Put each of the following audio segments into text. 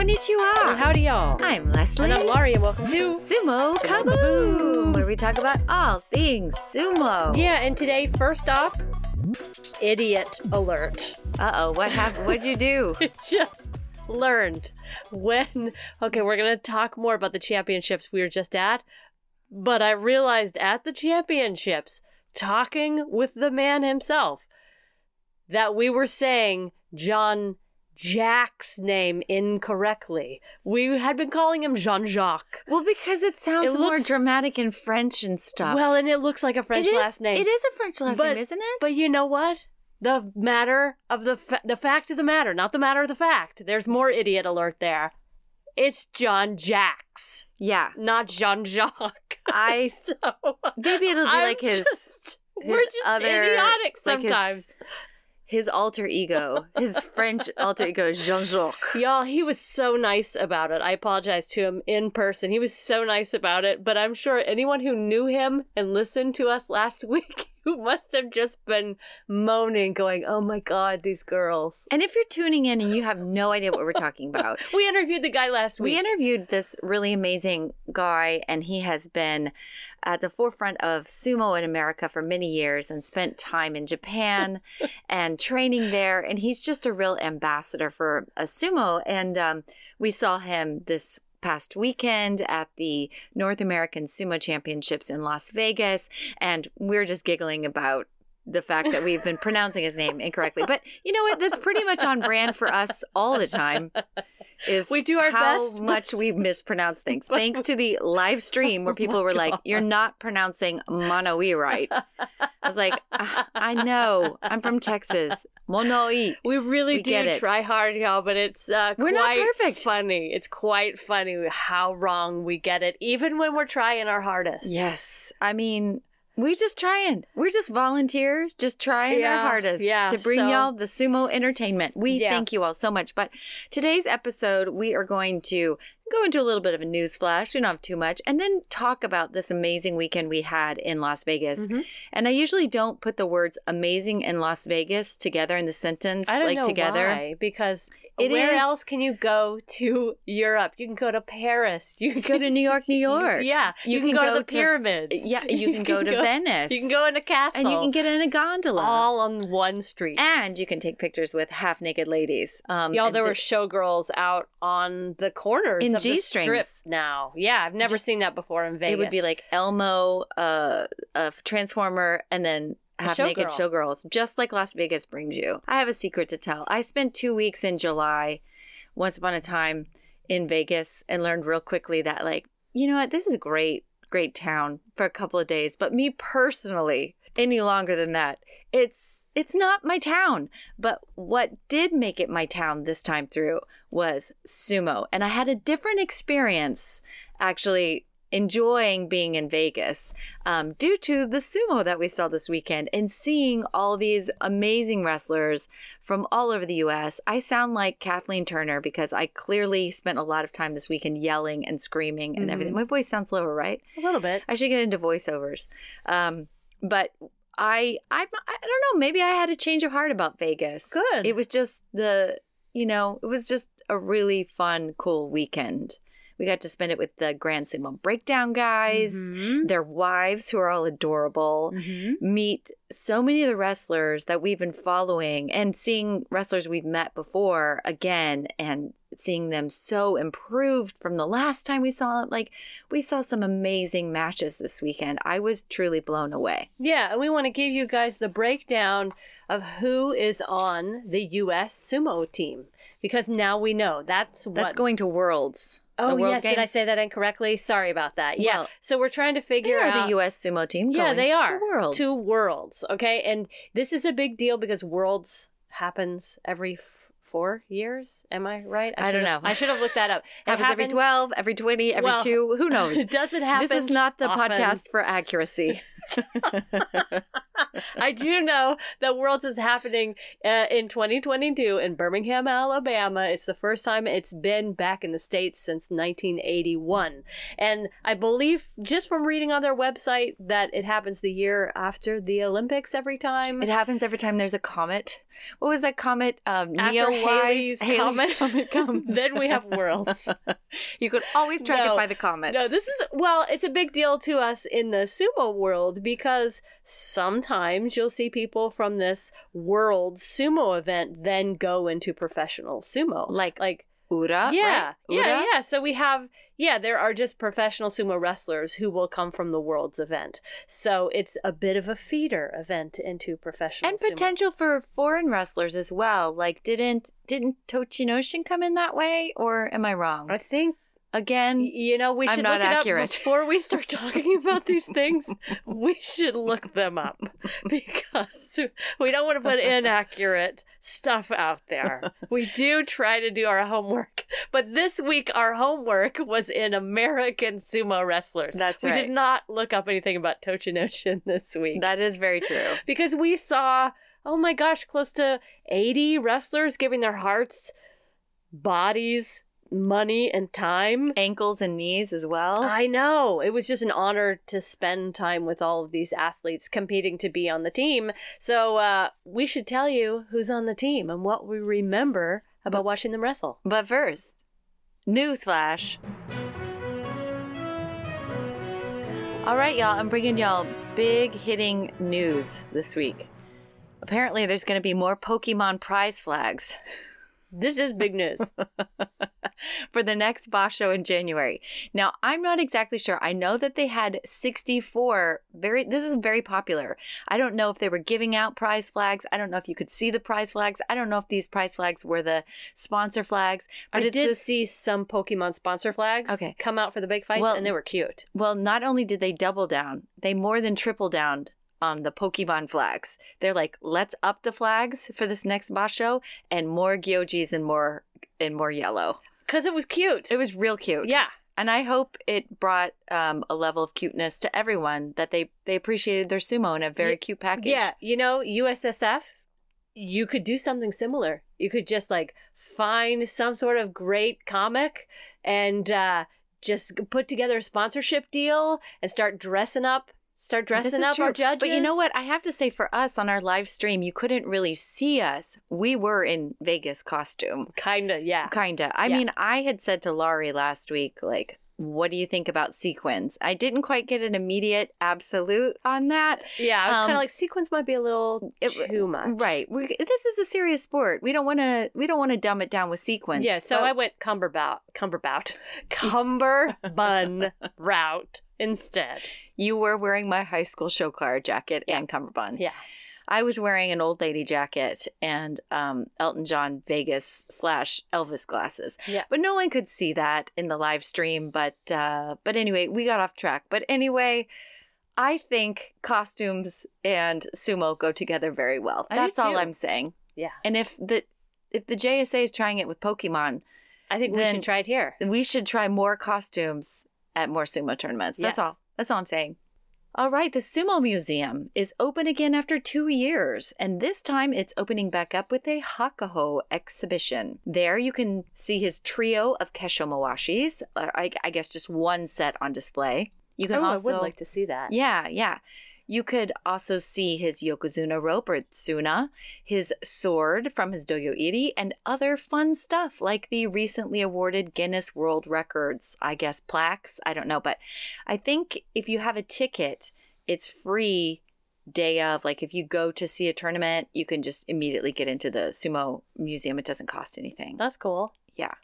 Konnichiwa. Howdy, y'all. I'm Leslie. And I'm Laurie, and welcome to. Sumo Kaboom, Kaboom. where we talk about all things sumo. Yeah, and today, first off, idiot alert. Uh oh, what happened? What'd you do? just learned when. Okay, we're going to talk more about the championships we were just at, but I realized at the championships, talking with the man himself, that we were saying John Jack's name incorrectly. We had been calling him Jean Jacques. Well, because it sounds It more looks- dramatic in French and stuff. Well, and it looks like a French is- last name. It is a French last But- name, isn't it? But you know what? The matter of the fa- the fact of the matter, not the matter of the fact. There's more idiot alert there. It's John Jacks, yeah, not Jean Jacques. I so maybe it'll be I'm like his just- we're just other- idiotic like his- sometimes. His alter ego, his French alter ego, Jean Jacques. Y'all, he was so nice about it. I apologize to him in person. He was so nice about it, but I'm sure anyone who knew him and listened to us last week who must have just been moaning, going, Oh my god, these girls. And if you're tuning in and you have no idea what we're talking about, We interviewed the guy last week. We interviewed this really amazing guy, and he has been at the forefront of sumo in America for many years and spent time in Japan and training there. And he's just a real ambassador for a sumo. And um, we saw him this past weekend at the North American Sumo Championships in Las Vegas. And we're just giggling about the fact that we've been pronouncing his name incorrectly. But you know what? That's pretty much on brand for us all the time. Is We do our how best, much we mispronounce things. Thanks to the live stream where Oh people my were like, "You're not pronouncing Monoi right." I was like, "Ah, "I know. I'm from Texas. Monoi." We really We do try hard, y'all, but it's uh, We're not perfect. funny. It's quite funny how wrong we get it, even when we're trying our hardest. Yes, I mean. We're just trying. We're just volunteers, just trying Yeah, our hardest yeah, to bring so- y'all the sumo entertainment. We Yeah. thank you all so much. But today's episode, we are going to go into a little bit of a news flash. We don't have too much, and then talk about this amazing weekend we had in Las Vegas. Mhm. And I usually don't put the words "amazing" and Las Vegas together in the sentence, I don't like know together. why, because It where is- else can you go to Europe? You can go to Paris. You can Go to New York, New York. Yeah, you, You can, can go, to the to- pyramids. Yeah, you can go to Venice. You can go in a castle. and you can get in a gondola. all on one street. and you can take pictures with half naked ladies. Um, Y'all, there the- were showgirls out on the corners In of G-strings. strip now. Yeah, I've never Just- seen that before in Vegas. It would be like Elmo, uh, a transformer, and then A half naked showgirls, just like Las Vegas brings you. I have a secret to tell. I spent two weeks in July, once upon a time, in Vegas, and learned real quickly that, like, you know what, this is a great, great town for a couple of days. But me personally, any longer than that, it's it's not my town. But what did make it my town this time through was sumo, and I had a different experience actually enjoying being in Vegas um, due to the sumo that we saw this weekend and seeing all these amazing wrestlers from all over the US. I sound like Kathleen Turner because I clearly spent a lot of time this weekend yelling and screaming and Mhm. everything. My voice sounds lower, right? a little bit. I should get into voiceovers. Um, but I, I, I don't know. Maybe I had a change of heart about Vegas. Good. It was just the, you know, it was just a really fun, cool weekend. We got to spend it with the Grand Sumo Breakdown guys, Mhm. their wives who are all adorable. Mhm. Meet so many of the wrestlers that we've been following and seeing wrestlers we've met before again and seeing them so improved from the last time we saw it. Like, we saw some amazing matches this weekend. I was truly blown away. Yeah, and we want to give you guys the breakdown of who is on the U.S. sumo team because now we know that's what. That's going to Worlds. oh World yes, did I say that incorrectly? Sorry about that. Yeah, Well, so we're trying to figure They are out the U.S. sumo team. Yeah, going they are to Worlds. Two worlds. Okay, and this is a big deal because worlds happens every four years. Am I right? I don't know. I should have looked that up. It happens, every 12, every 20, every Well, two. Who knows? Doesn't happen. This is not the often. podcast for accuracy. I do know that Worlds is happening uh, in 2022 in Birmingham, Alabama. It's the first time it's been back in the States since 1981. And I believe, just from reading on their website, that it happens the year after the Olympics every time. It happens every time there's a comet. What was that comet? Um, After Neowise Halley's comet, comet comes. then we have Worlds. you could always track No. it by the comet. No, this is well, it's a big deal to us in the sumo world because sometimes you'll see people from this world sumo event then go into professional sumo. Like like Ura, yeah, right? yeah, Ura? yeah. So we have yeah, there are just professional sumo wrestlers who will come from the world's event. So it's a bit of a feeder event into professional and sumo. potential for foreign wrestlers as well. Like, didn't didn't Tochinoshin come in that way, or am I wrong? I think Again, You know, we should look it accurate. up before we start talking about these things. we should look them up because we don't want to put inaccurate stuff out there. We do try to do our homework, but this week our homework was in American sumo wrestlers. That's we right. did not look up anything about Tochinoshin this week that is very true. because we saw, oh my gosh, close to 80 wrestlers giving their hearts, bodies, money, and time Ankles and knees as well. I know. It was just an honor to spend time with all of these athletes competing to be on the team. So uh, we should tell you who's on the team and what we remember about watching them wrestle. But first, newsflash. All right, y'all, I'm bringing y'all big hitting news this week. Apparently, there's going to be more Pokemon prize flags This is big news. for the next basho in January. Now, I'm not exactly sure. I know that they had 64 very this is very popular. I don't know if they were giving out prize flags. I don't know if you could see the prize flags. I don't know if these prize flags were the sponsor flags, but I did this see some Pokemon sponsor flags Okay. come out for the big fights, Well- and they were cute. Well, not only did they double down, they more than triple downed on the Pokemon flags. They're like, let's up the flags for this next basho and more Gyojis and more and more yellow. Because it was cute. It was real cute. yeah. And I hope it brought um, a level of cuteness to everyone that they they appreciated their sumo in a very cute package. Yeah, you know, USSF, you could do something similar. You could just like find some sort of great comic and uh, just put together a sponsorship deal and start dressing up, start dressing up our judges. But you know what? I have to say, for us on our live stream, you couldn't really see us. We were in Vegas costume. Kinda, yeah. Kinda. I Yeah. mean, I had said to Laurie last week, like, what do you think about sequins? I didn't quite get an immediate absolute on that. Yeah, I was kind Um, of like sequence might be a little it- too much. Right. We, this is a serious sport. We don't want to. We don't want to dumb it down with sequins. Yeah, so But- I went cumberbout, cumberbout, cumberbun route instead. You were wearing my high school show car jacket and cummerbund. Yeah. I was wearing an old lady jacket and um, Elton John Vegas slash Elvis glasses. Yeah. But no one could see that in the live stream. But uh, but anyway, we got off track. But anyway, I think costumes and sumo go together very well. I That's all. I'm saying. Yeah. And if the if the JSA is trying it with Pokemon, I think we should try it here. we should try more costumes at more sumo tournaments. That's Yes. all. That's all I'm saying. All right, the Sumo Museum is open again after two years, and this time it's opening back up with a Hakuho exhibition. There you can see his trio of Kesho Mawashis, uh, I, I guess just one set on display. You can oh, also I would like to see that. yeah, yeah. You could also see his Yokozuna rope or tsuna, his sword from his dohyo iri, and other fun stuff like the recently awarded Guinness World Records, I guess, plaques. I don't know. But I think if you have a ticket, it's free day of. Like if you go to see a tournament, you can just immediately get into the sumo museum. It doesn't cost anything. That's cool. Yeah.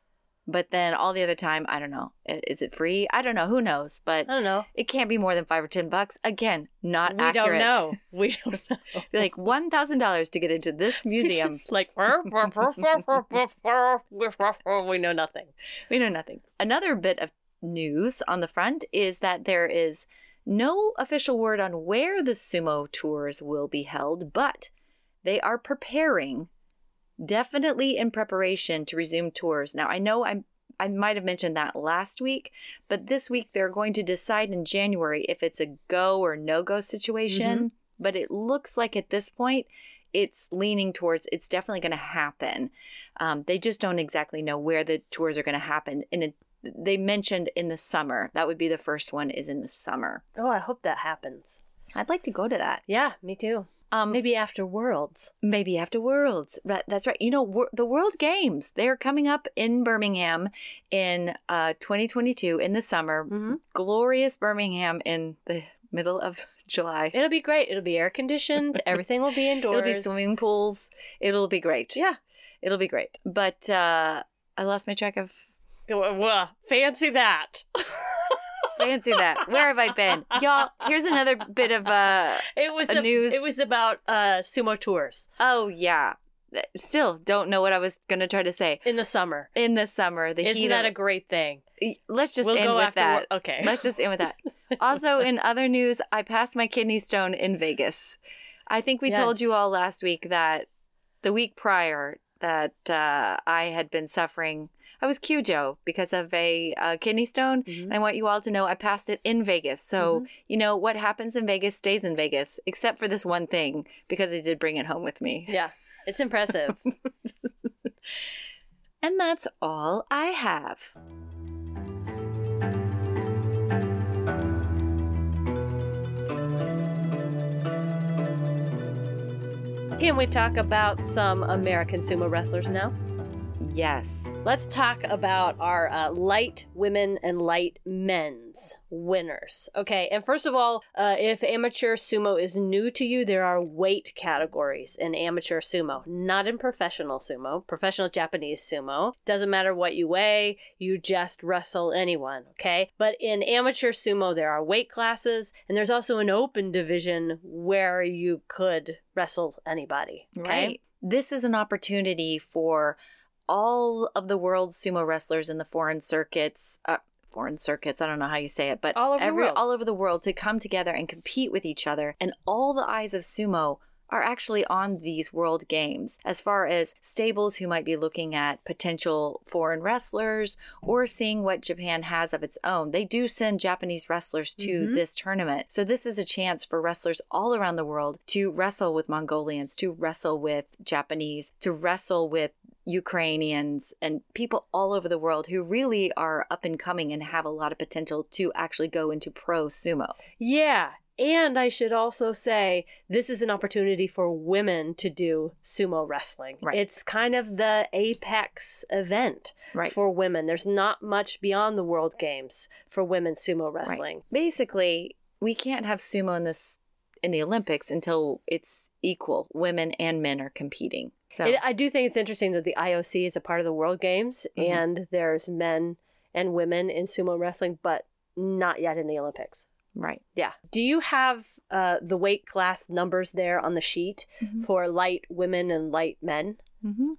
But then all the other time, I don't know. Is it free? I don't know. Who knows? But I don't know. it can't be more than five or ten bucks. Again, not we accurate. don't know. We don't know. Like one thousand dollars to get into this museum. Like we know nothing. we know nothing. Another bit of news on the front is that there is no official word on where the sumo tours will be held, but they are preparing, definitely in preparation to resume tours. Now I know I'm I might have mentioned that last week, but this week they're going to decide in January if it's a go or no go situation. but it looks like at this point it's leaning towards it's definitely going to happen. Um, they just don't exactly know where the tours are going to happen. And it, they mentioned in the summer. That would be the first one is in the summer. Oh, I hope that happens. I'd like to go to that. Yeah, me too. Um, Maybe after Worlds. maybe after Worlds. That's right. You know, the World Games they're coming up in Birmingham in uh, 2022 in the summer. Mm-hmm. Glorious Birmingham in the middle of July. It'll be great. It'll be air conditioned. Everything will be indoors. It'll be swimming pools. It'll be great. Yeah. It'll be great. But uh, I lost my track of Well, fancy that. fancy that. Where have I been, y'all? Here's another bit of uh. It was A a- news- It was about uh, sumo tours Oh yeah. Still don't know what I was gonna try to say. in the summer. In the summer, the Isn't heat. that of- a great thing? Let's just we'll end with that. wor- Okay. Let's just end with that. Also, in other news, I passed my kidney stone in Vegas. I think we told you all last week that the week prior that uh, I had been suffering. I was Cujo because of a uh, kidney stone. Mhm. And I want you all to know I passed it in Vegas. So, Mm-hmm. you know, what happens in Vegas stays in Vegas, except for this one thing because I did bring it home with me. Yeah, it's impressive. And that's all I have. Can we talk about some American sumo wrestlers now? Yes. Let's talk about our uh, light women and light men's winners. Okay, and first of all, uh, if amateur sumo is new to you, there are weight categories in amateur sumo, not in professional sumo. Professional Japanese sumo doesn't matter what you weigh, you just wrestle anyone. Okay, but in amateur sumo, there are weight classes, and there's also an open division where you could wrestle anybody. Okay. Right. This is an opportunity for all of the world's sumo wrestlers in the foreign circuits. Uh, foreign circuits. I don't know how you say it, but All over every all over the world to come together and compete with each other. And all the eyes of sumo are actually on these world games as far as stables who might be looking at potential foreign wrestlers or seeing what Japan has of its own. They do send Japanese wrestlers to Mhm. this tournament. So this is a chance for wrestlers all around the world to wrestle with Mongolians, to wrestle with Japanese, to wrestle with Ukrainians and people all over the world who really are up and coming and have a lot of potential to actually go into pro sumo. Yeah. And I should also say, this is an opportunity for women to do sumo wrestling. Right. It's kind of the apex event Right. for women. There's not much beyond the World Games for women sumo wrestling. Basically, we can't have sumo in this in the Olympics until it's equal. Women and men are competing. So It, I do think it's interesting that the IOC is a part of the World Games Mhm. and there's men and women in sumo wrestling, but not yet in the Olympics. Right. Yeah. Do you have uh, the weight class numbers there on the sheet Mhm. for light women and light men? Mm-hmm.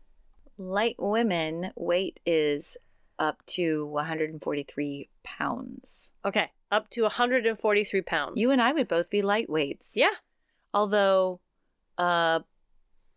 Light women weight is up to 143 pounds. Okay, up to 143 pounds. You and I would both be lightweights. yeah, Although, uh,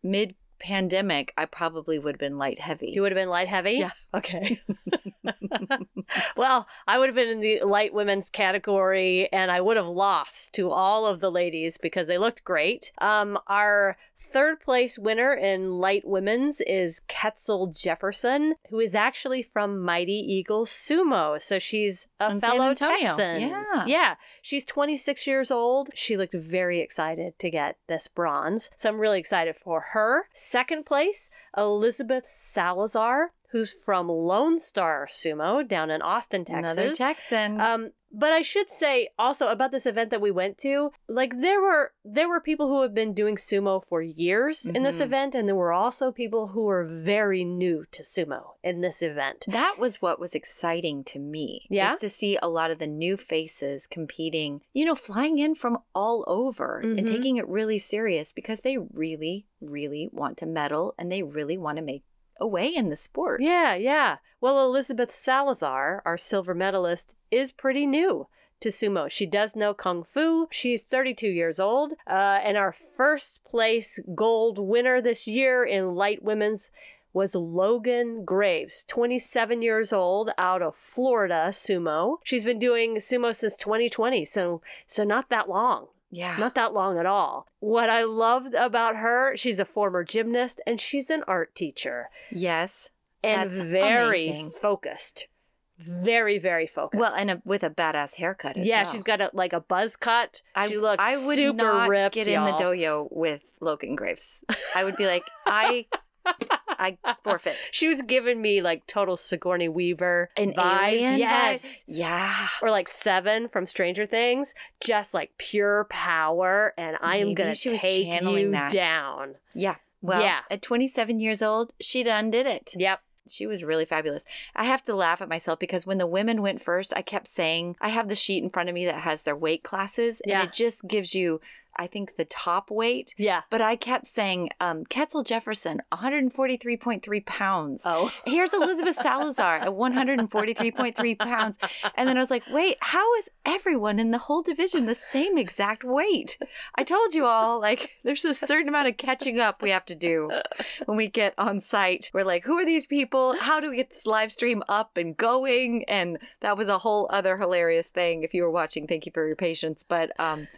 mid pandemic, I probably would have been light heavy. you would have been light heavy. Yeah. Okay. well, I would have been in the light women's category, and I would have lost to all of the ladies because they looked great. Um, our third place winner in light women's is Ketzel Jefferson, who is actually from Mighty Eagles Sumo. So she's a In fellow Texan. Yeah. Yeah. She's 26 years old. She looked very excited to get this bronze. So I'm really excited for her. Second place, Elizabeth Salazar, who's from Lone Star Sumo down in Austin, Texas. Another Texan. Um, but I should say also about this event that we went to, like there were there were people who have been doing sumo for years in this Mhm. event, and there were also people who were very new to sumo in this event. that was what was exciting to me. Yeah? to see a lot of the new faces competing, you know, flying in from all over Mhm. and taking it really serious because they really, really want to medal and they really want to make a way in the sport. Yeah, yeah. Well, Elizabeth Salazar, our silver medalist, is pretty new to sumo. She does know kung fu. She's 32 years old. Uh, and our first place gold winner this year in light women's was Logan Graves, 27 years old, out of Florida sumo. She's been doing sumo since 2020, so so not that long. Yeah. Not that long at all. What I loved about her, she's a former gymnast and she's an art teacher yes. and very amazing. focused. Very, very focused. Well, and a, with a badass haircut as yeah, well. she's got a like a buzz cut. I, she looks I would super not ripped. get in the y'all. dojo with Logan Graves. I would be like, I, I forfeit. She was giving me like total Sigourney Weaver An vibes. yes. Yeah. Or like Seven from Stranger Things, just like pure power, and I am gonna she was take channeling you that. down. Yeah. Well, Yeah. at 27 years old, she done did it. Yep. She was really fabulous. I have to laugh at myself because when the women went first, I kept saying, I have the sheet in front of me that has their weight classes, and it just gives you, I think, the top weight. Yeah. But I kept saying, um, Ketzel Jefferson, 143.3 pounds. Oh. Here's Elizabeth Salazar at 143.3 pounds. And then I was like, wait, how is everyone in the whole division the same exact weight? I told you all, like, there's a certain amount of catching up we have to do when we get on site. We're like, who are these people? How do we get this live stream up and going? And that was a whole other hilarious thing. If you were watching, thank you for your patience. But um,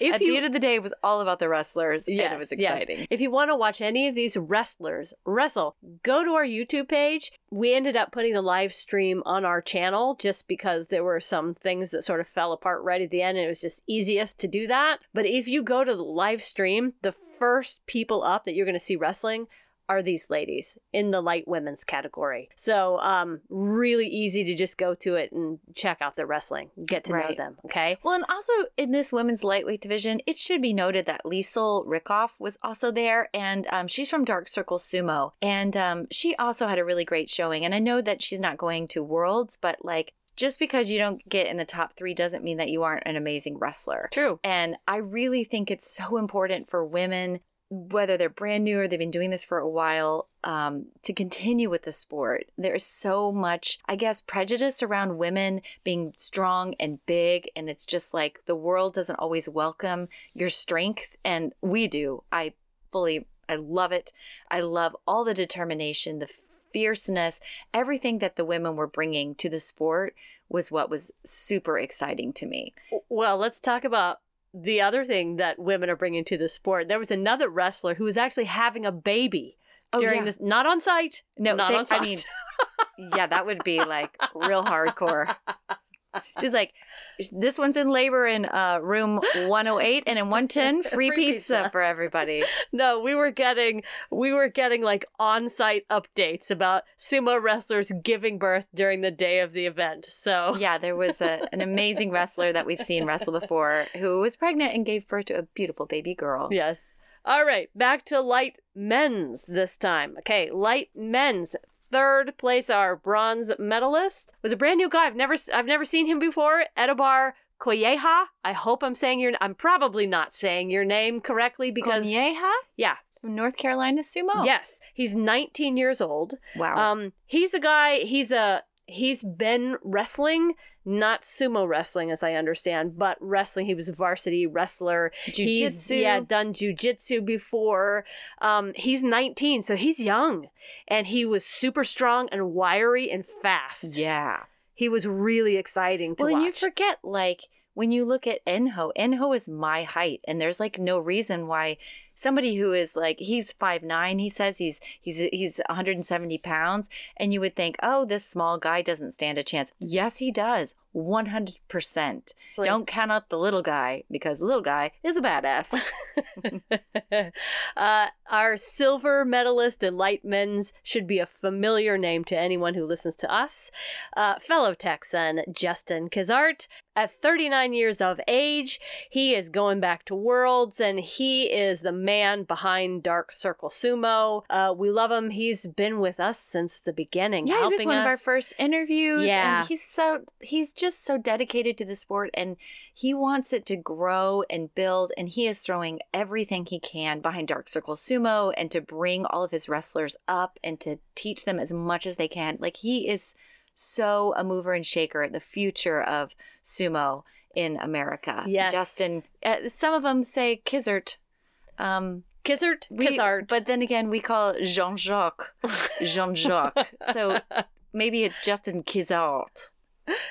If at the end of the day, it was all about the wrestlers, and it was yes. exciting. If you want to watch any of these wrestlers wrestle, go to our YouTube page. We ended up putting the live stream on our channel just because there were some things that sort of fell apart right at the end and it was just easiest to do that. But if you go to the live stream, the first people up that you're going to see wrestling are these ladies in the light women's category. So, um, really easy to just go to it and check out their wrestling, get to know them. Okay. Well, and also in this women's lightweight division, it should be noted that Liesel Rickoff was also there, and um, she's from Dark Circle Sumo, and um, she also had a really great showing. And I know that she's not going to Worlds, but like just because you don't get in the top three doesn't mean that you aren't an amazing wrestler. True. And I really think it's so important for women, whether they're brand new or they've been doing this for a while, um, to continue with the sport. There's so much, I guess, prejudice around women being strong and big. And it's just like the world doesn't always welcome your strength. And we do. I fully, I love it. I love all the determination, the fierceness, everything that the women were bringing to the sport was what was super exciting to me. Well, let's talk about the other thing that women are bringing to the sport. There was another wrestler who was actually having a baby Oh, during yeah. this, not on site. No, not they- on site. I mean, yeah, that would be like real hardcore. Just like this one's in labor in uh, room 108 and in 110 free, Free pizza, pizza. for everybody. no, we were getting we were getting like on-site updates about sumo wrestlers giving birth during the day of the event. So Yeah, there was a, an amazing wrestler that we've seen wrestle before who was pregnant and gave birth to a beautiful baby girl. Yes. All right, back to light men's this time. Okay, light men's. Third place, our bronze medalist was a brand new guy. I've never, I've never seen him before. Edobar Koyeha. I hope I'm saying your. I'm probably not saying your name correctly because Konyeha yeah, North Carolina Sumo. yes, he's 19 years old. Wow. Um, he's a guy. He's a he's been wrestling, not sumo wrestling, as I understand, but wrestling. He was a varsity wrestler. He's Jiu-jitsu. yeah done jujitsu before. Um, he's 19, so he's young, and he was super strong and wiry and fast. Yeah. He was really exciting to watch. well, watch. and you forget, like, when you look at Enho, Enho is my height, and there's like no reason why somebody who is like he's five nine, he says he's he's he's 170 pounds, and you would think, oh, this small guy doesn't stand a chance. Yes, he does, 100. percent Don't count out the little guy because the little guy is a badass. uh, our silver medalist in light men's should be a familiar name to anyone who listens to us. Uh, fellow Texan Justin Kazart, at 39 years of age, he is going back to Worlds and he is the man behind Dark Circle Sumo. Uh, we love him. He's been with us since the beginning, Yeah, he was one of our first interviews. Yeah. And he's so he's just so dedicated to the sport and he wants it to grow and build and he is throwing everything he can behind Dark Circle Sumo and to bring all of his wrestlers up and to teach them as much as they can. Like he is so a mover and shaker, the future of sumo in America. Yes. Justin, uh, some of them say Kizert. Um, Kizart, we. But then again, we call Jean Jacques. Jean Jacques. So maybe it's Justin Kizart.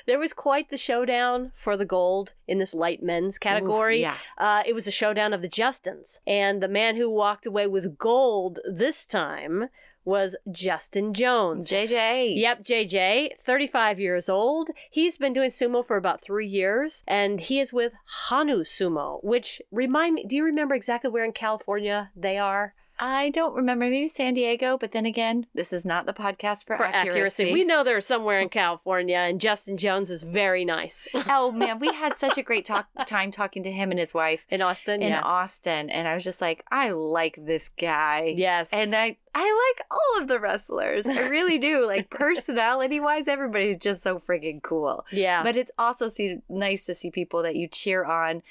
There was quite the showdown for the gold in this light men's category. Ooh, yeah. Uh, it was a showdown of the Justins. And the man who walked away with gold this time was Justin Jones. JJ. Yep, JJ, 35 years old. He's been doing sumo for about three years, and he is with Hanu Sumo, which remind me, do you remember exactly where in California they are? I don't remember. Maybe San Diego, but then again, this is not the podcast for, For accuracy. accuracy. We know they're somewhere in California, and Justin Jones is very nice. oh man, we had such a great talk time talking to him and his wife In Austin, in yeah. Austin, and I was just like, I like this guy. Yes. And I I like all of the wrestlers. I really do. Like personality wise, everybody's just so freaking cool. yeah. But it's also see, nice to see people that you cheer on,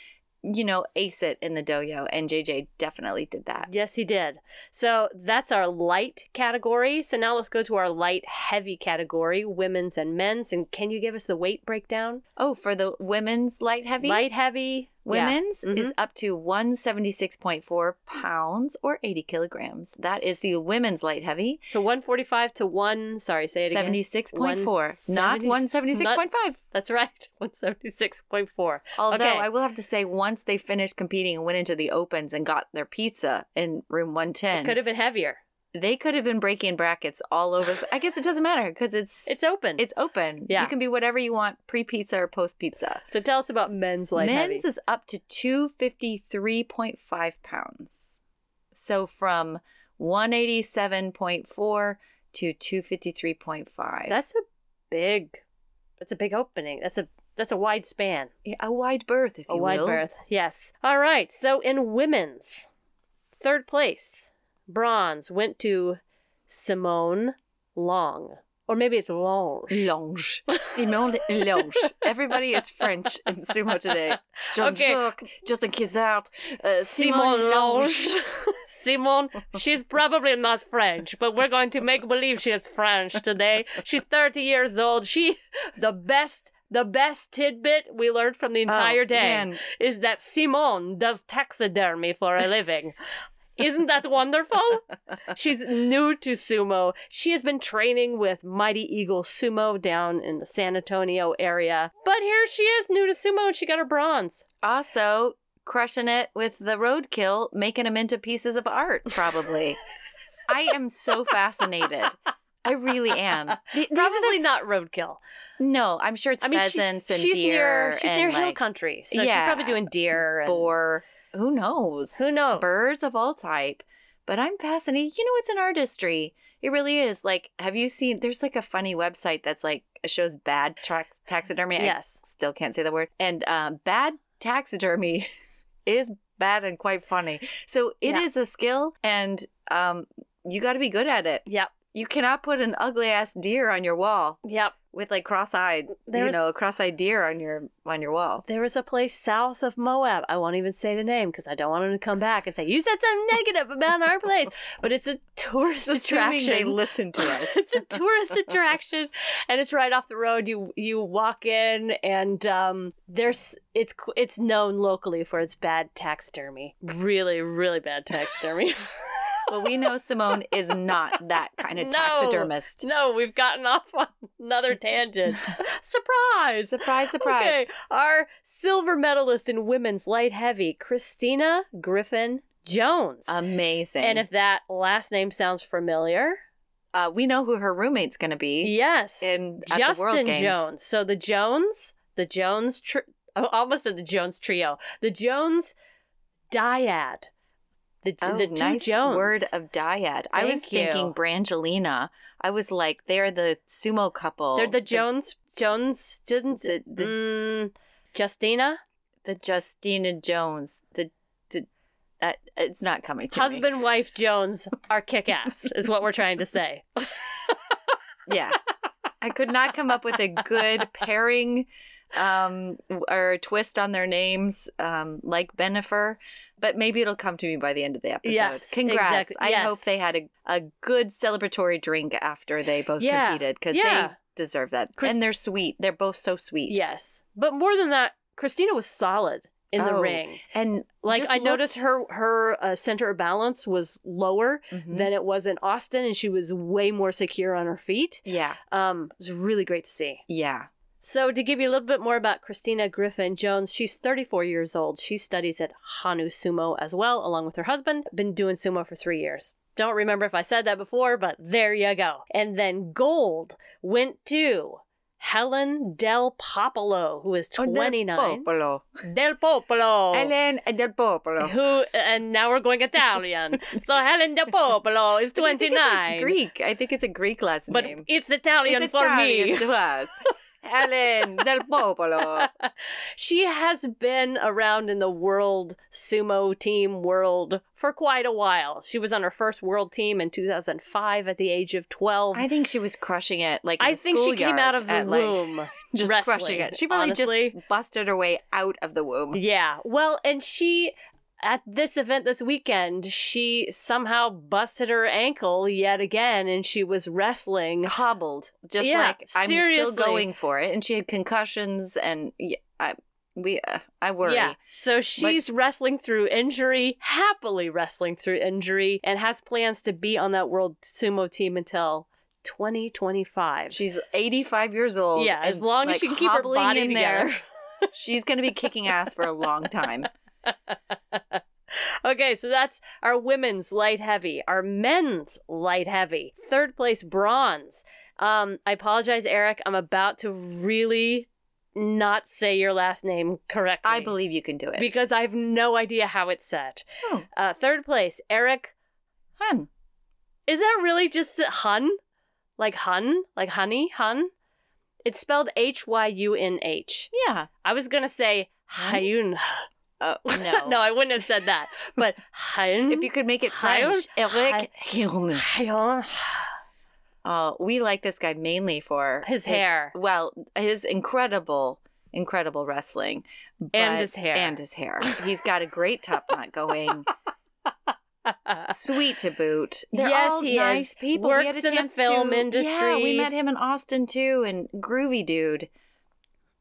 you know, ace it in the dojo. And JJ definitely did that. Yes, he did. So that's our light category. So now let's go to our light heavy category, women's and men's. And can you give us the weight breakdown? Oh, for the women's light heavy? Light heavy. Yeah. Women's Mhm. is up to 176.4 pounds or 80 kilograms. That is the women's light heavy. So 145 to 1, sorry, say it again. 76.4, not 170 176.5. That's right. 176.4. Although Okay. I will have to say, once they finished competing and went into the opens and got their pizza in room 110, it Could have been heavier. They could have been breaking brackets all over. I guess it doesn't matter because it's It's open. it's open. Yeah. you can be whatever you want, pre pizza or post pizza. so tell us about men's light Men's heavy. is up to 253.5 pounds. So from 187.4 to 253.5. That's a big that's a big opening. That's a that's a wide span. Yeah, a wide berth, if A you will. A wide berth. Yes. All right. So in women's, third place, bronze went to Simone Long. Or maybe it's Longe. Longe. Simone Longe. Everybody is French in sumo today. Jean Okay. Justin Kizart, uh, Simone Longe. Simone, she's probably not French, but we're going to make believe she is French today. She's 30 years old. She, the best, the best tidbit we learned from the entire Oh, day man. is that Simone does taxidermy for a living. Isn't that wonderful? She's new to sumo. She has been training with Mighty Eagle Sumo down in the San Antonio area. But here she is, new to sumo, and she got her bronze. Also, crushing it with the roadkill, making them into pieces of art, probably. I am so fascinated. I really am. Th- these are Probably not roadkill. no, I'm sure it's I mean, she- pheasants and she's deer near she's near hill country, so she's probably doing deer and boar. Who knows? Who knows? Birds of all type. But I'm fascinated. You know, it's an artistry. It really is. Like, have you seen? There's like a funny website that's like shows bad tax- taxidermy. I Yes. still can't say the word. And um, bad taxidermy is bad and quite funny. So it is Yeah. a skill, and um, you got to be good at it. Yep, You cannot put an ugly ass deer on your wall yep. with like cross-eyed, you know, a cross-eyed deer on your on your wall. There was a place south of Moab. I won't even say the name because I don't want them to come back and say you said something negative about our place. But it's a tourist Assuming attraction. they listen to us. it's a tourist attraction, and it's right off the road. You you walk in, and um, there's it's it's known locally for its bad taxidermy. Really, really bad taxidermy. Well, we know Simone is not that kind of No. taxidermist. no, we've gotten off on another tangent. Surprise! Surprise, surprise. Okay, our silver medalist in women's light heavy, Christina Griffin Jones. Amazing. and if that last name sounds familiar, uh, we know who her roommate's going to be. yes, In- at the World Justin. Jones. So the Jones, the Jones, tri- I almost said the Jones trio, the Jones dyad. The, Oh, the two nice Jones. word of dyad. I was you. thinking Brangelina. I was like, they're the sumo couple. They're the Jones, Jones, Jones, the- the- mm, Justina, the Justina Jones. The, the uh, it's not coming to me. husband, wife Jones are kick ass, is what we're trying to say. Yeah. I could not come up with a good pairing um, or twist on their names um, like Bennifer, but maybe it'll come to me by the end of the episode. Yes, Congrats. exactly. I Yes. hope they had a, a good celebratory drink after they both Yeah. competed because Yeah. they deserve that. Chris- and they're sweet. They're both so sweet. Yes, but more than that, Christina was solid in the Oh, ring. And Like I noticed her her uh, center of balance was lower Mhm. than it was in Austin, and she was way more secure on her feet. Yeah. Um, it was really great to see. Yeah. So, to give you a little bit more about Christina Griffin Jones, she's 34 years old. She studies at Hanu Sumo as well, along with her husband. Been doing sumo for three years. Don't remember if I said that before, but there you go. And then gold went to Helen Del Popolo, who is Oh, 29. Del Popolo. Del Popolo. Helen Del Popolo. Who and now we're going Italian. so Helen Del Popolo is Which I think is, 29. Greek. I think it's a Greek last But name. it's Italian It's for Italian me. to us. Helen Del Popolo. She has been around in the world sumo team world for quite a while. She was on her first world team in 2005 at the age of 12. I think she was crushing it. Like in I think she came out of the at, like, womb. just wrestling, crushing it. She probably honestly. just busted her way out of the womb. Yeah. Well, and she at this event this weekend, she somehow busted her ankle yet again and she was wrestling. Hobbled, just Yeah, like I'm seriously. still going for it. And she had concussions, and yeah, I we uh, I worry. Yeah. So she's wrestling through injury, happily wrestling through injury, and has plans to be on that world sumo team until 2025. She's 85 years old. Yeah, as long as she can keep her body in together. there. She's going to be kicking ass for a long time. Okay, so that's our women's light heavy, our men's light heavy. Third place bronze. Um, I apologize, Eric. I'm about to really not say your last name correctly. I believe you can do it. because I have no idea how it's said. Oh. Uh, third place, Eric. Hun. Is that really just Hun? Like Hun? Like honey? Hun? It's spelled H Y U N H. Yeah. I was gonna say? Hyun. Oh, no. no, I wouldn't have said that. But. If you could make it? French, Eric. Oh, we like this guy mainly for His hair. Well, his incredible, incredible wrestling, And his hair. and his hair. He's got a great top knot going. Sweet to boot. They're Yes, he nice is. people. Works we had a in the film to, Yeah, industry. we met him in Austin too, and groovy dude.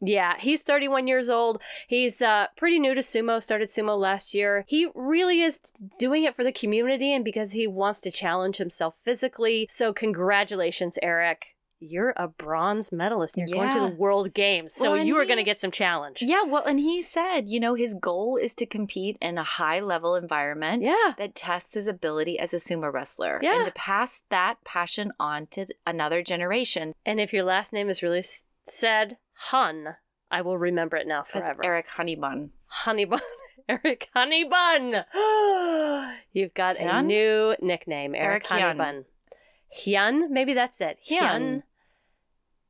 Yeah, he's 31 years old. He's uh, pretty new to sumo, started sumo last year. He really is doing it for the community and because he wants to challenge himself physically. So, congratulations, Eric. You're a bronze medalist. You're going to the World Games. So, Well, you are going to get some challenge. Yeah, well, and he said, you know, his goal is to compete in a high level environment. Yeah. That tests his ability as a sumo wrestler Yeah. and to pass that passion on to another generation. And if your last name is really said Hun, I will remember it now That's forever. Eric Honeybun. Honeybun. Eric Honeybun. You've got a new nickname, Eric, Eric Hyun. Honeybun. Hyun, maybe that's it. Hyun.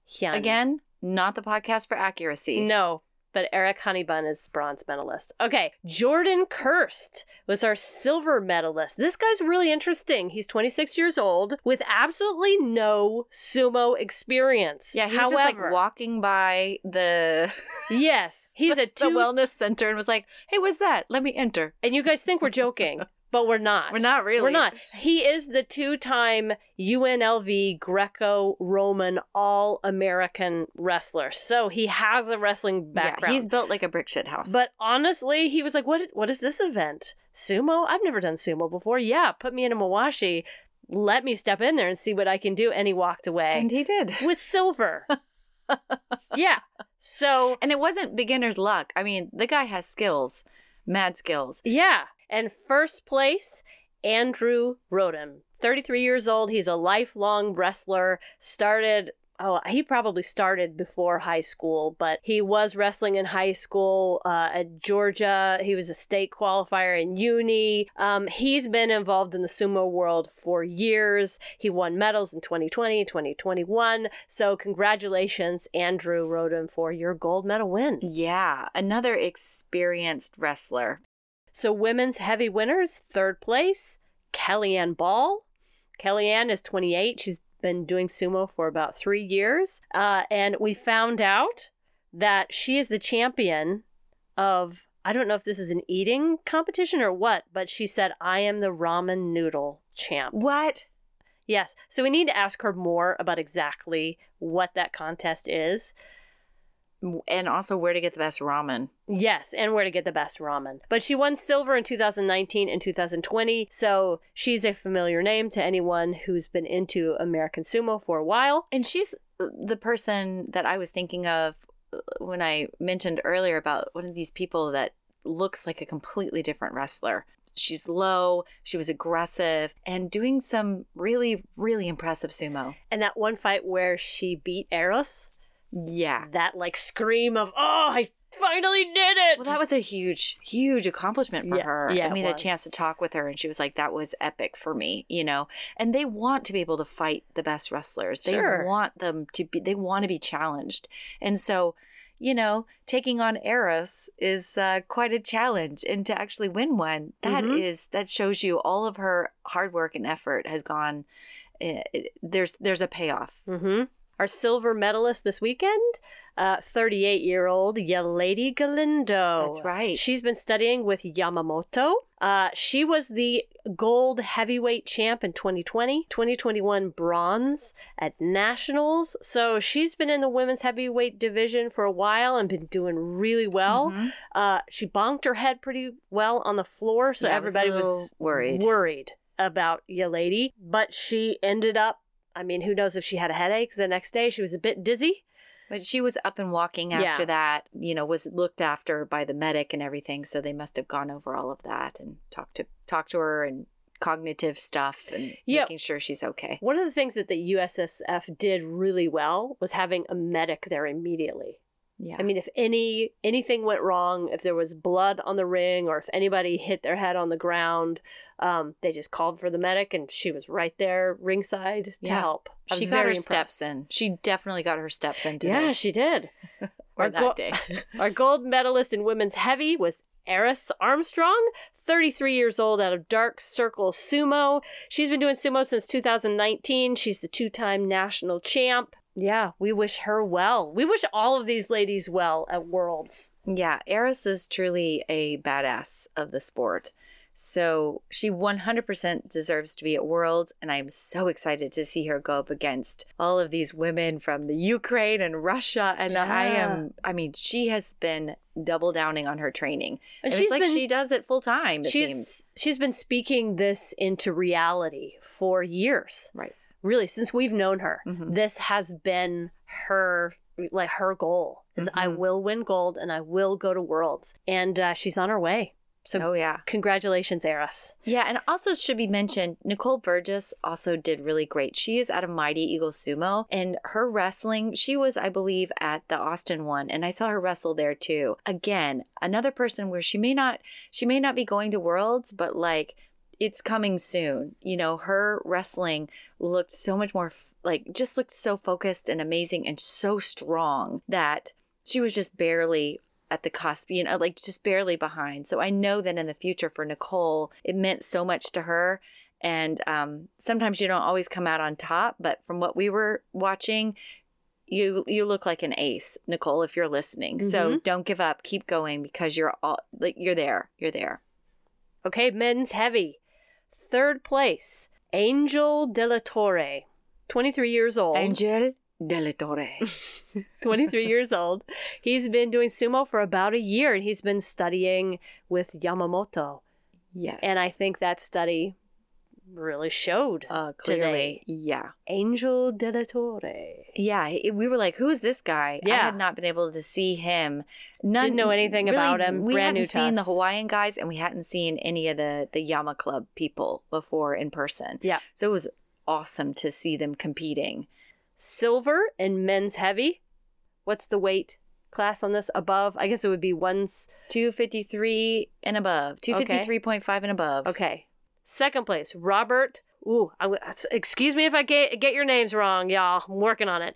Hyun. Again, not the podcast for accuracy. No, but Eric Honeybun is bronze medalist. Okay, Jordan Kirst was our silver medalist. This guy's really interesting. He's 26 years old with absolutely no sumo experience. Yeah, he was just like walking by the yes, he's a the wellness center and was like, "Hey, what's that? Let me enter." and you guys think we're joking, but we're not. We're not really. We're not. He is the two-time UNLV Greco-Roman All-American wrestler. So he has a wrestling background. Yeah, he's built like a brick shit house. But honestly, he was like, "What? What is this event? Sumo? I've never done sumo before. Yeah, put me in a mawashi. Let me step in there and see what I can do." And he walked away and he did. with silver. yeah. So And it wasn't beginner's luck. I mean, the guy has skills, mad skills. yeah, and first place, Andrew Roden, 33 years old. He's a lifelong wrestler. Started. Oh, he probably started before high school, but he was wrestling in high school uh, at Georgia. He was a state qualifier in uni. Um, he's been involved in the sumo world for years. He won medals in 2020, 2021. So, congratulations, Andrew Roden, for your gold medal win. Yeah, another experienced wrestler. So, women's heavy winners, third place, Kellyanne Ball. Kellyanne is 28. She's been doing sumo for about three years. Uh, and we found out that she is the champion of, I don't know if this is an eating competition or what, but she said, I am the ramen noodle champ. What? Yes. So, we need to ask her more about exactly what that contest is. And also where to get the best ramen. Yes, and where to get the best ramen. But she won silver in 2019 and 2020, so she's a familiar name to anyone who's been into American sumo for a while. And she's the person that I was thinking of uh, when I mentioned earlier about one of these people that looks like a completely different wrestler. She's low, she was aggressive, and doing some really, really impressive sumo. And that one fight where she beat Eros, Yeah. that like scream of, oh, I finally did it. Well, that was a huge, huge accomplishment for Yeah, her. yeah, and we had a chance to talk with her, and she was like, "That was epic for me," you know. And they want to be able to fight the best wrestlers. They Sure. want them to be. They want to be challenged, and so. You know, taking on Eris is uh, quite a challenge, and to actually win one, that Mhm. is that shows you all of her hard work and effort has gone. eh, it- there's there's a payoff. Mm-hmm. Our silver medalist this weekend, 38 year old Yelady Galindo. That's right. She's been studying with Yamamoto. Uh, she was the gold heavyweight champ in 2020, 2021 bronze at nationals. So she's been in the women's heavyweight division for a while and been doing really well. Mhm. Uh, she bonked her head pretty well on the floor, so Yeah, I was everybody was worried. worried about Yelady. But she ended up. I mean, who knows if she had a headache the next day? She was a bit dizzy. But she was up and walking after Yeah. that, you know, was looked after by the medic and everything. So they must have gone over all of that and talked to talked to her and cognitive stuff and Yep. making sure she's okay. One of the things that the USSF did really well was having a medic there immediately. Yeah. I mean, if any anything went wrong, if there was blood on the ring, or if anybody hit their head on the ground, um, they just called for the medic, and she was right there ringside to Yeah. help. I she got her very steps in. She definitely got her steps in today. Yeah, she did. or our that go- day. Our gold medalist in women's heavy was Eris Armstrong, 33 years old out of Dark Circle Sumo. She's been doing sumo since 2019. She's the two time national champ. Yeah, we wish her well. We wish all of these ladies well at Worlds. Yeah, Eris is truly a badass of the sport. So she 100% deserves to be at Worlds, and I'm so excited to see her go up against all of these women from the Ukraine and Russia. And I am, I mean, she has been double downing on her training. And And she's it's like been- she does it full time, she's seems. she's been speaking this into reality for years. Right. Really, since we've known her. Mhm. This has been her like her goal is I Mhm. will win gold and I will go to worlds. And uh, she's on her way. So oh, yeah. congratulations, Eris. Yeah, and also should be mentioned, Nicole Burgess also did really great. She is out of Mighty Eagle Sumo, and her wrestling, she was, I believe, at the Austin one, and I saw her wrestle there too. Again, another person where she may not, she may not be going to Worlds, but like it's coming soon. You know, her wrestling looked so much more f- like just looked so focused and amazing and so strong that she was just barely at the cusp, you know, like just barely behind. So I know that in the future for Nicole, it meant so much to her. And um, sometimes you don't always come out on top, but from what we were watching, you you look like an ace, Nicole, if you're listening. So don't give up, keep going because you're all like you're there, you're there. Okay, men's heavy. Third place, Angel De La Torre, 23 years old. Angel Della Torre. 23 years old. He's been doing sumo for about a year and he's been studying with Yamamoto. Yes, And I think that study really showed. uh, today. clearly, yeah. Angel De La Torre. Yeah, it- we were like, "Who's this guy?" Yeah. I had not been able to see him. None, Didn't know anything about him. We Brand hadn't new to seen the. Hawaiian guys, and we hadn't seen any of the the Yama Club people before in person. Yeah. so it was awesome to see them competing. Silver in men's heavy. What's the weight class on this? Above? I guess it would be fifty three and above. Two fifty three point five and above. Okay. Second place, Robert. Ooh, I, excuse me if I get, get your names wrong, y'all. I'm working on it.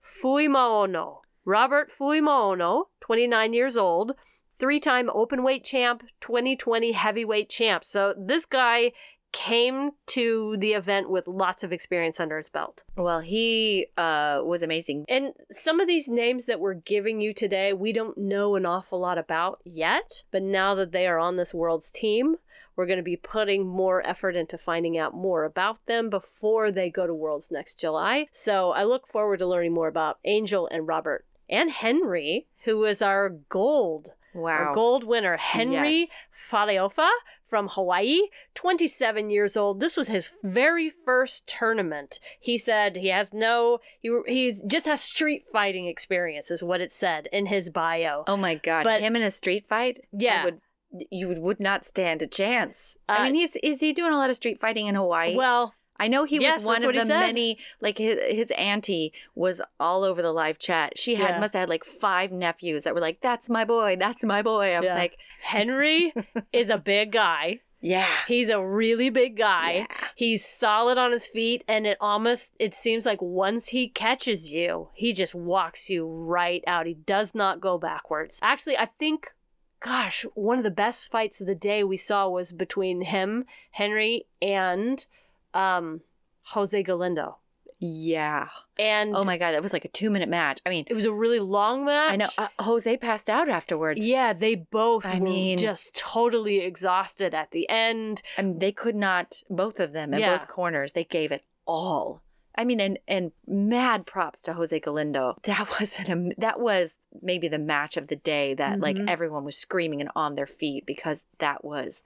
Fuimono. Robert Fuimono, 29 years old, three time open weight champ, 2020 heavyweight champ. So this guy came to the event with lots of experience under his belt. Well, he uh, was amazing. And some of these names that we're giving you today, we don't know an awful lot about yet. But now that they are on this world's team, we're going to be putting more effort into finding out more about them before they go to Worlds next July. So I look forward to learning more about Angel and Robert and Henry, who is our gold Wow. Our gold winner, Henry Yes. Faleofa from Hawaii, 27 years old. This was his very first tournament. He said he has no, he, he just has street fighting experience, is what it said in his bio. Oh my god, But- him in a street fight? I Yeah. would you would, not stand a chance. Uh, I mean, he's is he doing a lot of street fighting in Hawaii? Well, I know he yes, was one of the many. Like his his auntie was all over the live chat. She had Yeah. must have had like five nephews that were like, "That's my boy, that's my boy." I was Yeah. like, Henry is a big guy. "Yeah, He's a really big guy. Yeah. He's solid on his feet, and it almost it seems like once he catches you, he just walks you right out. He does not go backwards. Actually, I think, gosh, one of the best fights of the day we saw was between him, Henry, and um, Jose Galindo. yeah." And Oh my god, that was like a two minute match. I mean, it was a really long match. I know uh, Jose passed out afterwards. Yeah, they both I were mean- just totally exhausted at the end. I mean, they could not. Both of them in Yeah. both corners, they gave it all. I mean, and and mad props to Jose Galindo. That was an, that was maybe the match of the day that like Mhm. everyone was screaming and on their feet because that was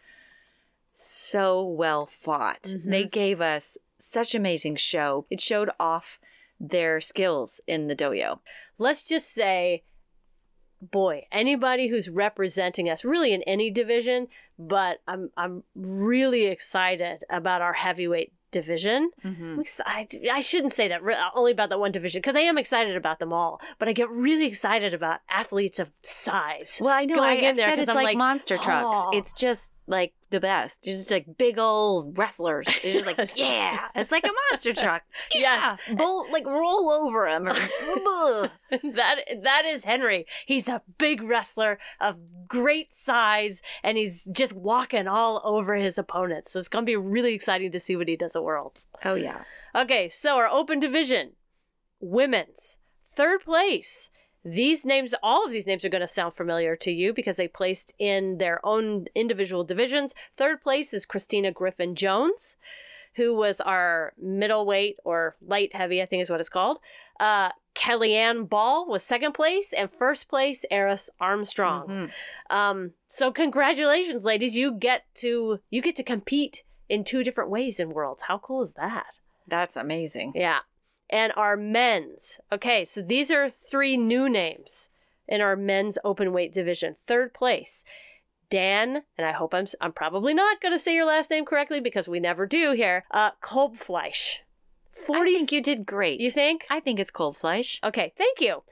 so well fought. Mhm. They gave us such amazing show. It showed off their skills in the dohyo. let's just say boy anybody who's representing us really in any division but i'm i'm really excited about our heavyweight division Mm-hmm. I, I shouldn't say that re- only about that one division because i am excited about them all but i get really excited about athletes of size Well, I know. going I, in there said 'cause it's I'm like, like, monster trucks. "Oh." It's just like the best. It's just like big old wrestlers. It's just like yeah, it's like a monster truck. Yes. Yeah, bull like roll over him. Or, that that is Henry. He's a big wrestler of great size, and he's just walking all over his opponents. So it's gonna be really exciting to see what he does at Worlds. oh yeah. Okay, so our open division, women's third place. These names, all of these names are going to sound familiar to you because they placed in their own individual divisions. Third place is Christina Griffin Jones, who was our middleweight or light heavy, I think is what it's called. Uh, Kellyanne Ball was second place, and first place, Eris Armstrong. Mhm. Um, so congratulations, ladies! You get to you get to compete in two different ways in Worlds. How cool is that? That's amazing. Yeah. And our men's. Okay, so these are three new names in our men's open weight division. Third place, Dan, and I hope I'm I'm probably not going to say your last name correctly because we never do here. Uh, Kolbfleisch. I Forty. think you did great. you think? I think it's cold flesh. Okay, thank you.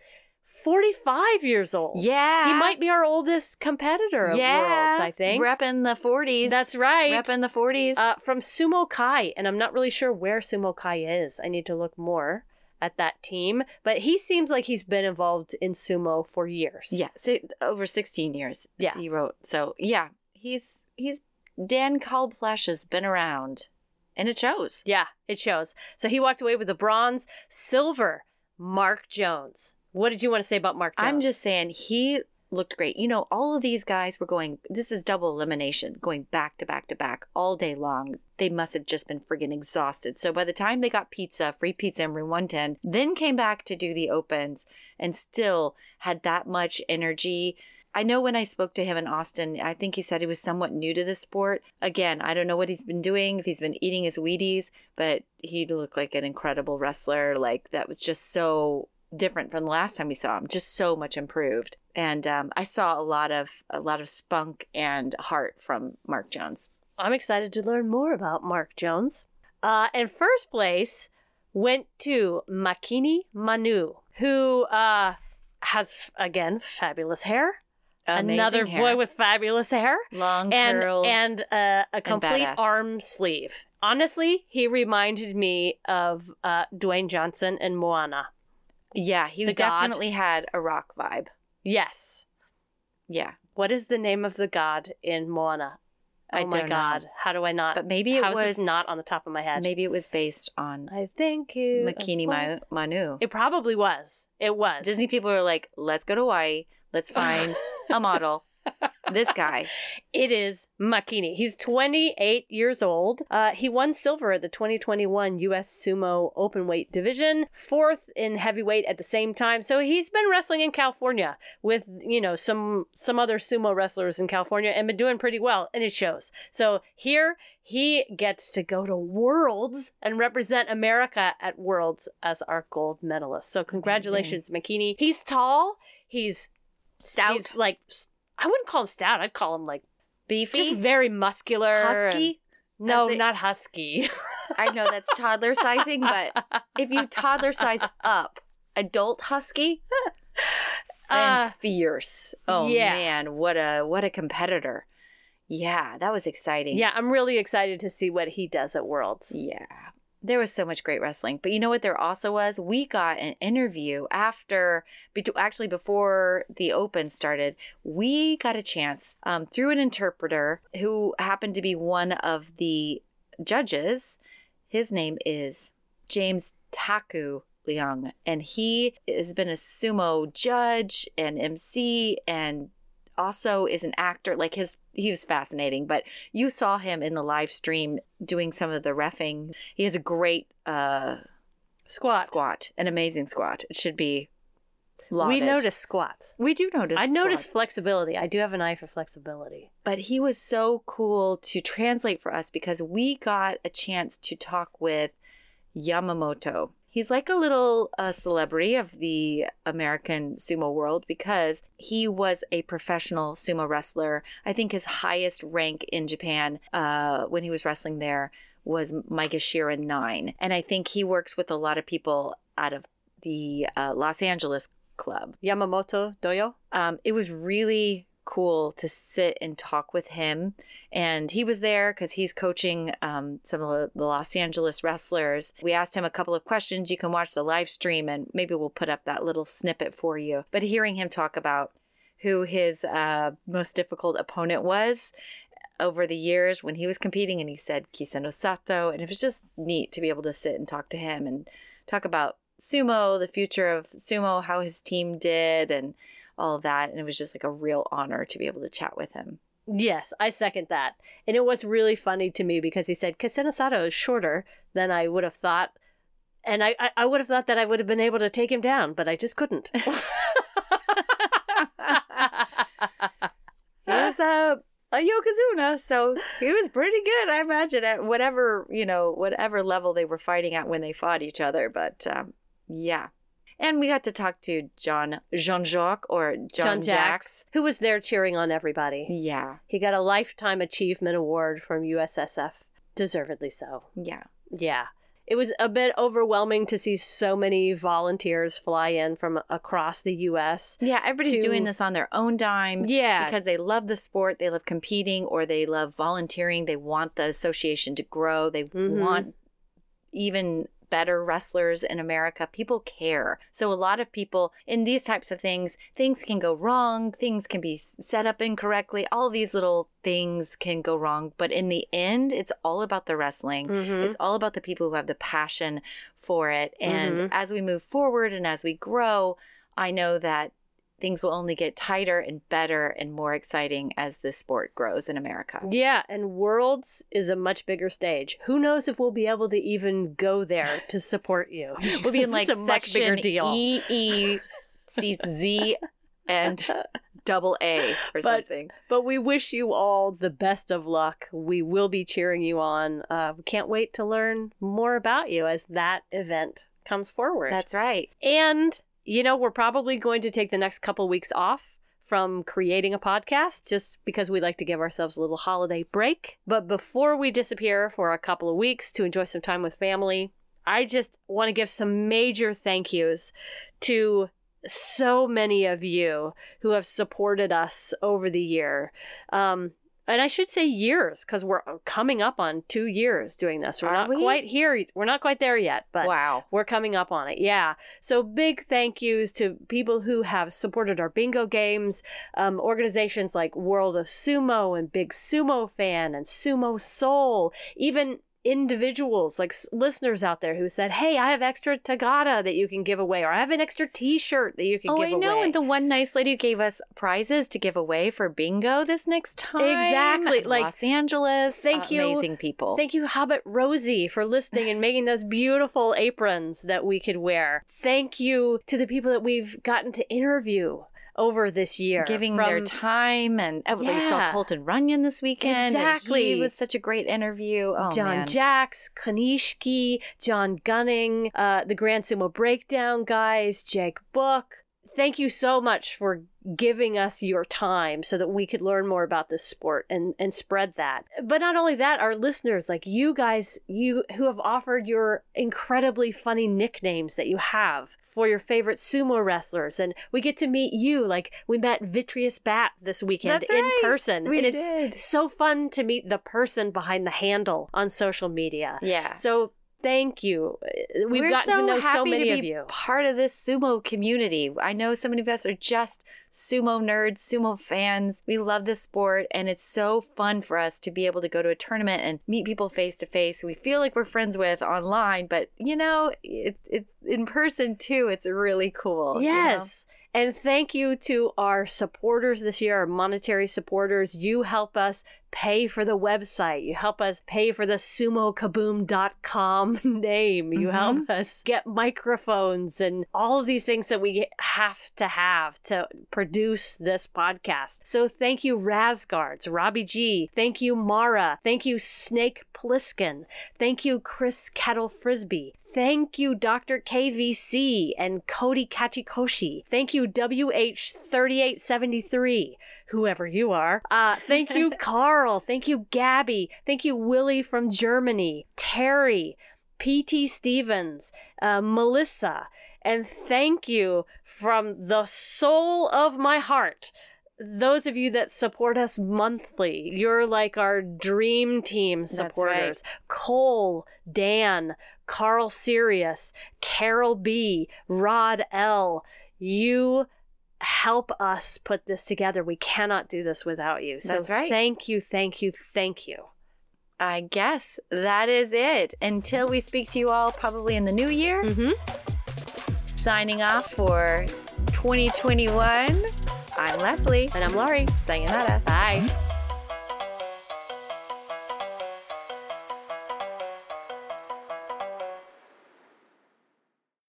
Forty-five years old. Yeah. He might be our oldest competitor of yeah. Worlds. I think. repping the forties. That's right. repping the forties. Uh, from Sumo Kai, and I'm not really sure where Sumo Kai is. I need to look more at that team, but he seems like he's been involved in sumo for years. yeah, over sixteen years. Yeah. he wrote. So yeah, he's he's Dan Kalbflesh has been around, and it shows. Yeah, it shows. So he walked away with the bronze, silver, Mark Jones. What did you want to say about Mark Jones? I'm just saying he looked great. You know, all of these guys were going. This is double elimination, going back to back to back all day long. They must have just been friggin' exhausted. So by the time they got pizza, free pizza in room 110, then came back to do the opens and still had that much energy. I know when I spoke to him in Austin, I think he said he was somewhat new to the sport. Again, I don't know what he's been doing, if he's been eating his Wheaties, but he looked like an incredible wrestler. Like that was just so different from the last time we saw him. Just so much improved. And um, I saw a lot of a lot of spunk and heart from Mark Jones. I'm excited to learn more about Mark Jones. Uh, and first place went to Makini Manu, who uh, has again fabulous hair. Amazing Another hair. boy with fabulous hair. long and curls. and uh, a complete badass. arm sleeve. Honestly, he reminded me of uh, Dwayne Johnson and Moana. Yeah, he the god. definitely had a rock vibe. Yes. Yeah, What is the name of the god in Moana? Oh I my don't know. god! How do I not? but maybe it how is was not on the top of my head? maybe it was based on I think you. Makini well, Ma- Manu. It probably was. It was. Disney people were like, let's go to Hawaii. Let's find a model this guy. It is Makini. He's 28 years old. Uh, he won silver at the 2021 U.S. Sumo Openweight division, fourth in heavyweight at the same time. So he's been wrestling in California with you know some some other sumo wrestlers in California and been doing pretty well, and it shows. So here he gets to go to Worlds and represent America at Worlds as our gold medalist. So congratulations, Makini. He's tall. He's Stout, He's like I wouldn't call him stout. I'd call him like beefy, just very muscular. and- husky. no, they- not husky. I know that's toddler sizing, but if you toddler size up, adult husky and Uh, fierce. Oh yeah. man, what a what a competitor. Yeah, that was exciting. yeah, I'm really excited to see what he does at Worlds. Yeah. There was so much great wrestling. But you know what there also was? We got an interview after, actually before the Open started. We got a chance um, through an interpreter who happened to be one of the judges. His name is James Taku Leung, and he has been a sumo judge and MC and also is an actor like his he was fascinating but you saw him in the live stream doing some of the refing he has a great uh Squat. squat an amazing squat it should be We notice squats. we do notice I notice flexibility. I do have an eye for flexibility. but he was so cool to translate for us because we got a chance to talk with Yamamoto. He's like a little uh, celebrity of the American sumo world because he was a professional sumo wrestler. I think his highest rank in Japan uh, when he was wrestling there was Maegashira 9. And I think he works with a lot of people out of the uh, Los Angeles club Yamamoto Doyo. um, it was really cool to sit and talk with him. And he was there because he's coaching um, some of the- Los Angeles wrestlers. We asked him a couple of questions. You can watch the live stream and maybe we'll put up that little snippet for you. But hearing him talk about who his uh, most difficult opponent was over the years when he was competing, and he said Kisenosato. And it was just neat to be able to sit and talk to him and talk about sumo, the future of sumo, how his team did, and all of that. And it was just like a real honor to be able to chat with him. Yes, I second that. And it was really funny to me because he said Kisenosato is shorter than I would have thought. And I, I, I would have thought that I would have been able to take him down, but I just couldn't. He was a, a Yokozuna, so he was pretty good, I imagine, at whatever, you know, whatever level they were fighting at when they fought each other. But um, yeah. And we got to talk to John Jean Jacques or John, John Jacques. Who was there cheering on everybody. Yeah. He got a Lifetime Achievement Award from USSF. Deservedly so. Yeah. Yeah. It was a bit overwhelming to see so many volunteers fly in from across the U.S. Yeah. Everybody's To- doing this on their own dime. Yeah. because they love the sport, they love competing, or they love volunteering. They want the association to grow. They Mhm. want even better wrestlers in America. People care. So a lot of people in these types of things, things can go wrong, things can be set up incorrectly. All these little things can go wrong, but in the end, it's all about the wrestling. Mhm. It's all about the people who have the passion for it. And Mhm. as we move forward and as we grow, I know that things will only get tighter and better and more exciting as this sport grows in America. Yeah, and Worlds is a much bigger stage. Who knows if we'll be able to even go there to support you? We'll be in like a much bigger deal. E, E, C, Z, and double A or But- something. But we wish you all the best of luck. We will be cheering you on. Uh, we can't wait to learn more about you as that event comes forward. That's right. And, you know, we're probably going to take the next couple weeks off from creating a podcast just because we like to give ourselves a little holiday break. But before we disappear for a couple of weeks to enjoy some time with family, I just want to give some major thank yous to so many of you who have supported us over the year. Um, and I should say years because we're coming up on two years doing this. We're Are not we? quite here. We're not quite there yet, but wow. we're coming up on it, yeah. So big thank yous to people who have supported our bingo games, um, organizations like World of Sumo and Big Sumo Fan and Sumo Soul, even individuals, like s- listeners out there who said, "Hey, I have extra tegata that you can give away, or I have an extra T-shirt that you can Oh, give away. Oh, I away." know. And the one nice lady who gave us prizes to give away for bingo this next time. Exactly, like, Los Angeles. thank you- Amazing people. Thank you, Hobbit Rosie, for listening and making those beautiful aprons that we could wear. Thank you to the people that we've gotten to interview over this year. Giving from- their time and oh, we saw Colton Runyon this weekend. Exactly. he was such a great interview. Oh John man. Jacks, Konishiki, John Gunning, uh, the Grand Sumo Breakdown guys, Jake Book. Thank you so much for giving us your time so that we could learn more about this sport and, and spread that. But not only that, our listeners, like you guys, you who have offered your incredibly funny nicknames that you have for your favorite sumo wrestlers. And we get to meet you. Like we met Vitreous Bat this weekend That's in right. person. We and it's did. so fun to meet the person behind the handle on social media. yeah. So thank you. Uh, we've We're gotten so to know so many of you. Part of this sumo community. I know so many of us are just sumo nerds, sumo fans. We love this sport, and it's so fun for us to be able to go to a tournament and meet people face to face. We feel like we're friends with online, but you know, it's it's in person too. It's really cool. you know? Yes. And thank you to our supporters this year, our monetary supporters. You help us pay for the website. You help us pay for the sumokaboom.com name. You help mm-hmm. us get microphones and all of these things that we have to have to produce this podcast. So thank you, Razguards, Robbie G. Thank you, Mara. Thank you, Snake Plissken. Thank you, Chris Kettle Frisbee. Thank you, Dr. KVC and Cody Kachikoshi. Thank you, WH3873, whoever you are. Uh, thank you, Carl. Thank you, Gabby. Thank you, Willie from Germany. Terry, P.T. Stevens, uh, Melissa. And thank you from the soul of my heart those of you that support us monthly, you're like our dream team supporters. right. Cole, Dan, Carl Sirius, Carol B, Rod L. You help us put this together. We cannot do this without you. So That's right. thank you, thank you, thank you. I guess that is it. Until we speak to you all probably in the new year. Mm-hmm. Signing off for 2021. I'm Leslie. And I'm Laurie. Sayonara. Bye.